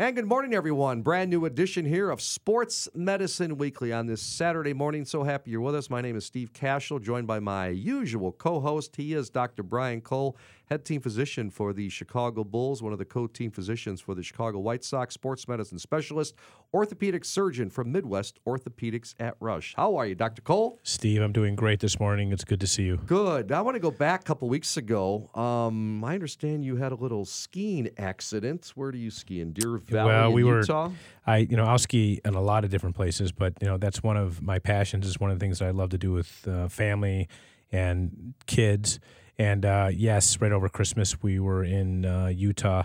And good morning, everyone. Brand new edition here of Sports Medicine Weekly on this Saturday morning. So happy you're with us. My name is Steve Kashul, joined by my usual co host. He is Dr. Brian Cole, head team physician for the Chicago Bulls, one of the co team physicians for the Chicago White Sox, sports medicine specialist, orthopedic surgeon from Midwest Orthopedics at Rush. How are you, Dr. Cole? Steve, I'm doing great this morning. It's good to see you. Good. I want to go back a couple weeks ago. Um, I understand you had a little skiing accident. Where do you ski in Deer Valley, well, we in were. Utah? I, you know, I'll ski in a lot of different places, but you know, that's one of my passions. Is one of the things that I love to do with uh, family and kids. And uh, yes, right over Christmas, we were in uh, Utah,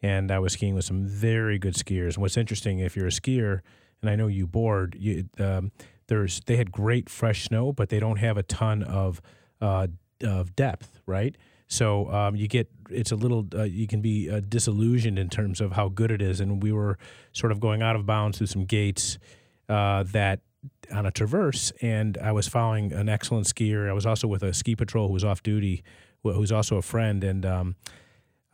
and I was skiing with some very good skiers. And what's interesting, if you're a skier, and I know you board, you, um, there's they had great fresh snow, but they don't have a ton of uh, of depth, right? So um, you get it's a little uh, you can be uh, disillusioned in terms of how good it is, and we were sort of going out of bounds through some gates uh, that on a traverse, and I was following an excellent skier. I was also with a ski patrol who was off duty, wh- who's also a friend, and um,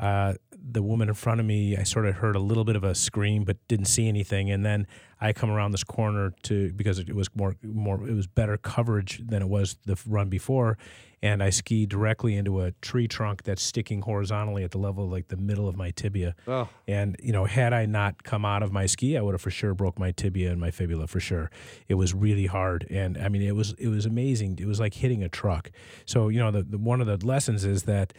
uh, the woman in front of me, I sort of heard a little bit of a scream, but didn't see anything. And then I come around this corner to because it was more more it was better coverage than it was the run before, and I ski directly into a tree trunk that's sticking horizontally at the level of like the middle of my tibia. Oh. And you know, had I not come out of my ski, I would have for sure broke my tibia and my fibula for sure. It was really hard, and I mean, it was it was amazing. It was like hitting a truck. So you know, the, the one of the lessons is that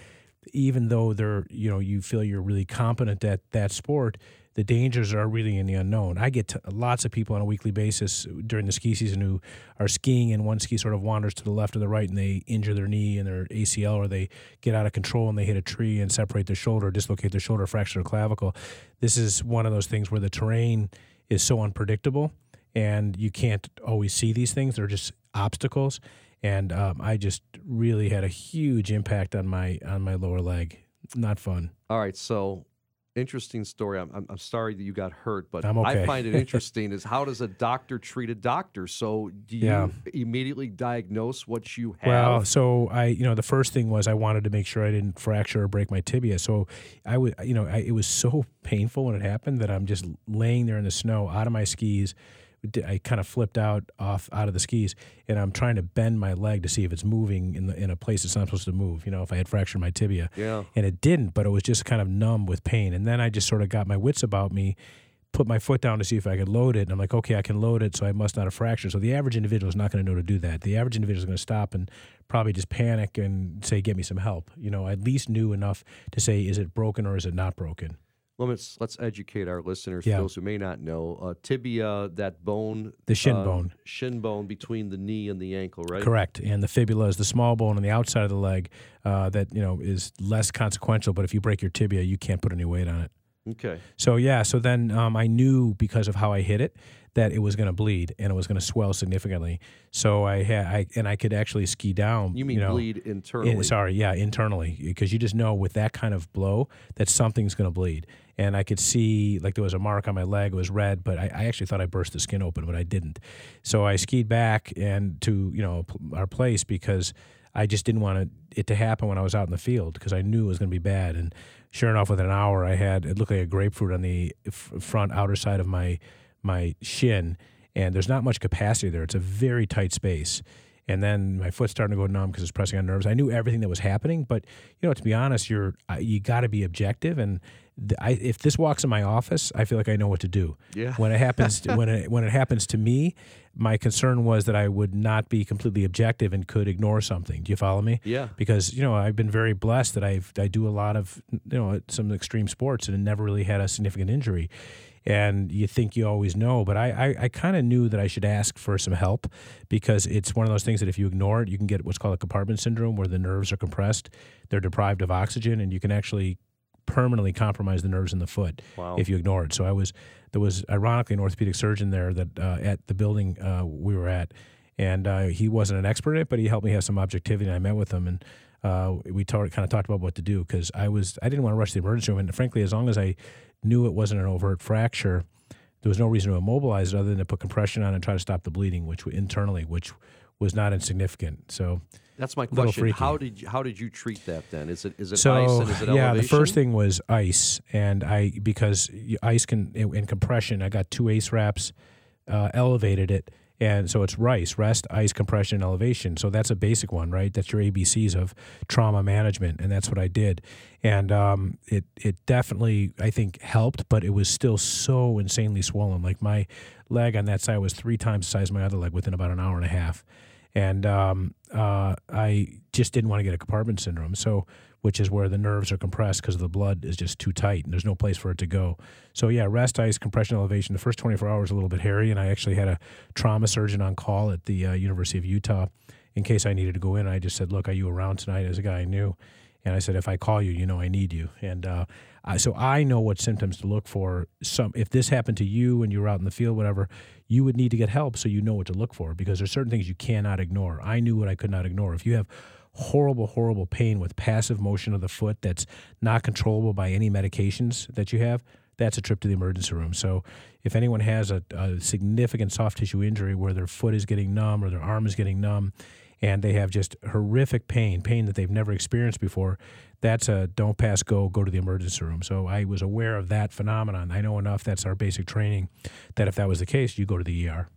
even though they're you know you feel you're really competent at that sport the dangers are really in the unknown. I get lots of people on a weekly basis during the ski season who are skiing and one ski sort of wanders to the left or the right and they injure their knee and their acl or they get out of control and they hit a tree and separate their shoulder dislocate their shoulder fracture their clavicle. This is one of those things where the terrain is so unpredictable and you can't always see these things. They're just obstacles and um, I just really had a huge impact on my on my lower leg. Not fun. All right, so interesting story. I'm, I'm, I'm sorry that you got hurt, but okay. I find it interesting is how does a doctor treat a doctor? So do you Yeah. immediately diagnose what you have? Well, so I, you know, the first thing was I wanted to make sure I didn't fracture or break my tibia. So I would, you know, I, it was so painful when it happened that I'm just laying there in the snow, out of my skis. I kind of flipped out off out of the skis, and I'm trying to bend my leg to see if it's moving in the in a place it's not supposed to move. You know, if I had fractured my tibia, yeah. and it didn't, but it was just kind of numb with pain. And then I just sort of got my wits about me, put my foot down to see if I could load it, and I'm like, okay, I can load it, so I must not have fractured. So the average individual is not going to know to do that. The average individual is going to stop and probably just panic and say, get me some help. You know, I at least knew enough to say, is it broken or is it not broken? Let's let's educate our listeners, Yeah. those who may not know. Uh, tibia, that bone, The shin uh, bone. shin bone between the knee and the ankle, right? Correct. And the fibula is the small bone on the outside of the leg uh, that, you know, is less consequential. But if you break your tibia, you can't put any weight on it. Okay. So yeah, so then um, I knew because of how I hit it that it was going to bleed and it was going to swell significantly. So I had I and I could actually ski down. You mean know, bleed internally? in- sorry, yeah, internally, because you just know with that kind of blow that something's going to bleed. And I could see like there was a mark on my leg; it was red, but I, I actually thought I burst the skin open, but I didn't. So I skied back and to you know our place because I just didn't want it, to happen when I was out in the field because I knew it was going to be bad. And sure enough, within an hour, I had it looked like a grapefruit on the f- front outer side of my my shin, and there's not much capacity there. It's a very tight space. And then my foot's starting to go numb because it's pressing on nerves. I knew everything that was happening, but you know, to be honest, you're you got to be objective. And I, if this walks in my office, I feel like I know what to do. Yeah. When it happens, to, when it when it happens to me, my concern was that I would not be completely objective and could ignore something. Do you follow me? Yeah. because you know I've been very blessed that I've I do a lot of you know some extreme sports and never really had a significant injury. And you think you always know, but I I, I kind of knew that I should ask for some help because it's one of those things that if you ignore it, you can get what's called a compartment syndrome, where the nerves are compressed, they're deprived of oxygen, and you can actually permanently compromise the nerves in the foot Wow. if you ignore it. So I was there was ironically an orthopedic surgeon there that uh, at the building uh, we were at, and uh, he wasn't an expert at it, but he helped me have some objectivity. And I met with him, and uh, we talked kind of talked about what to do because I was I didn't want to rush the emergency room, and frankly, as long as I knew it wasn't an overt fracture, there was no reason to immobilize it other than to put compression on and try to stop the bleeding, which internally, which was not insignificant. So That's my question. How did you, how did you treat that then? Is it is it so ice and is it yeah, elevation? the first thing was ice, and I because ice can in compression. I got two ace wraps, uh, elevated it, and so it's rice, rest, ice, compression, elevation. So that's a basic one, right? That's your ABCs of trauma management, and that's what I did. And um, it it definitely I think helped, but it was still so insanely swollen. Like my leg on that side was three times the size of my other leg within about an hour and a half and um, uh, I just didn't want to get a compartment syndrome. So, which is where the nerves are compressed because the blood is just too tight and there's no place for it to go. So, yeah, rest, ice, compression, elevation. The first 24 hours a little bit hairy, and I actually had a trauma surgeon on call at the uh, University of Utah in case I needed to go in. I just said, "Look, are you around tonight?" As a guy I knew. And I said, if I call you, you know I need you. And uh, I, so I know what symptoms to look for. Some if this happened to you and you were out in the field, whatever, you would need to get help so you know what to look for because there's certain things you cannot ignore. I knew what I could not ignore. If you have horrible, horrible pain with passive motion of the foot that's not controllable by any medications that you have, that's a trip to the emergency room. So if anyone has a, a significant soft tissue injury where their foot is getting numb or their arm is getting numb, and they have just horrific pain, pain that they've never experienced before, that's a don't pass go, go to the emergency room. So I was aware of that phenomenon. I know enough, that's our basic training, that if that was the case, you go to the ER.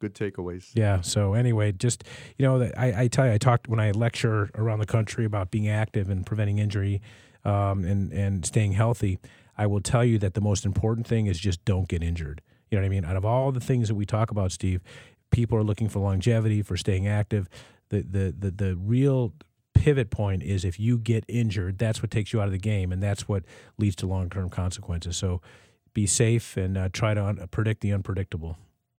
Good takeaways. Yeah. So anyway, just you know, I, I tell you, I talked when I lecture around the country about being active and preventing injury, um, and and staying healthy. I will tell you that the most important thing is just don't get injured. You know what I mean? Out of all the things that we talk about, Steve, people are looking for longevity, for staying active. The the the, the real pivot point is if you get injured, that's what takes you out of the game, and that's what leads to long term consequences. So be safe and uh, try to un- predict the unpredictable.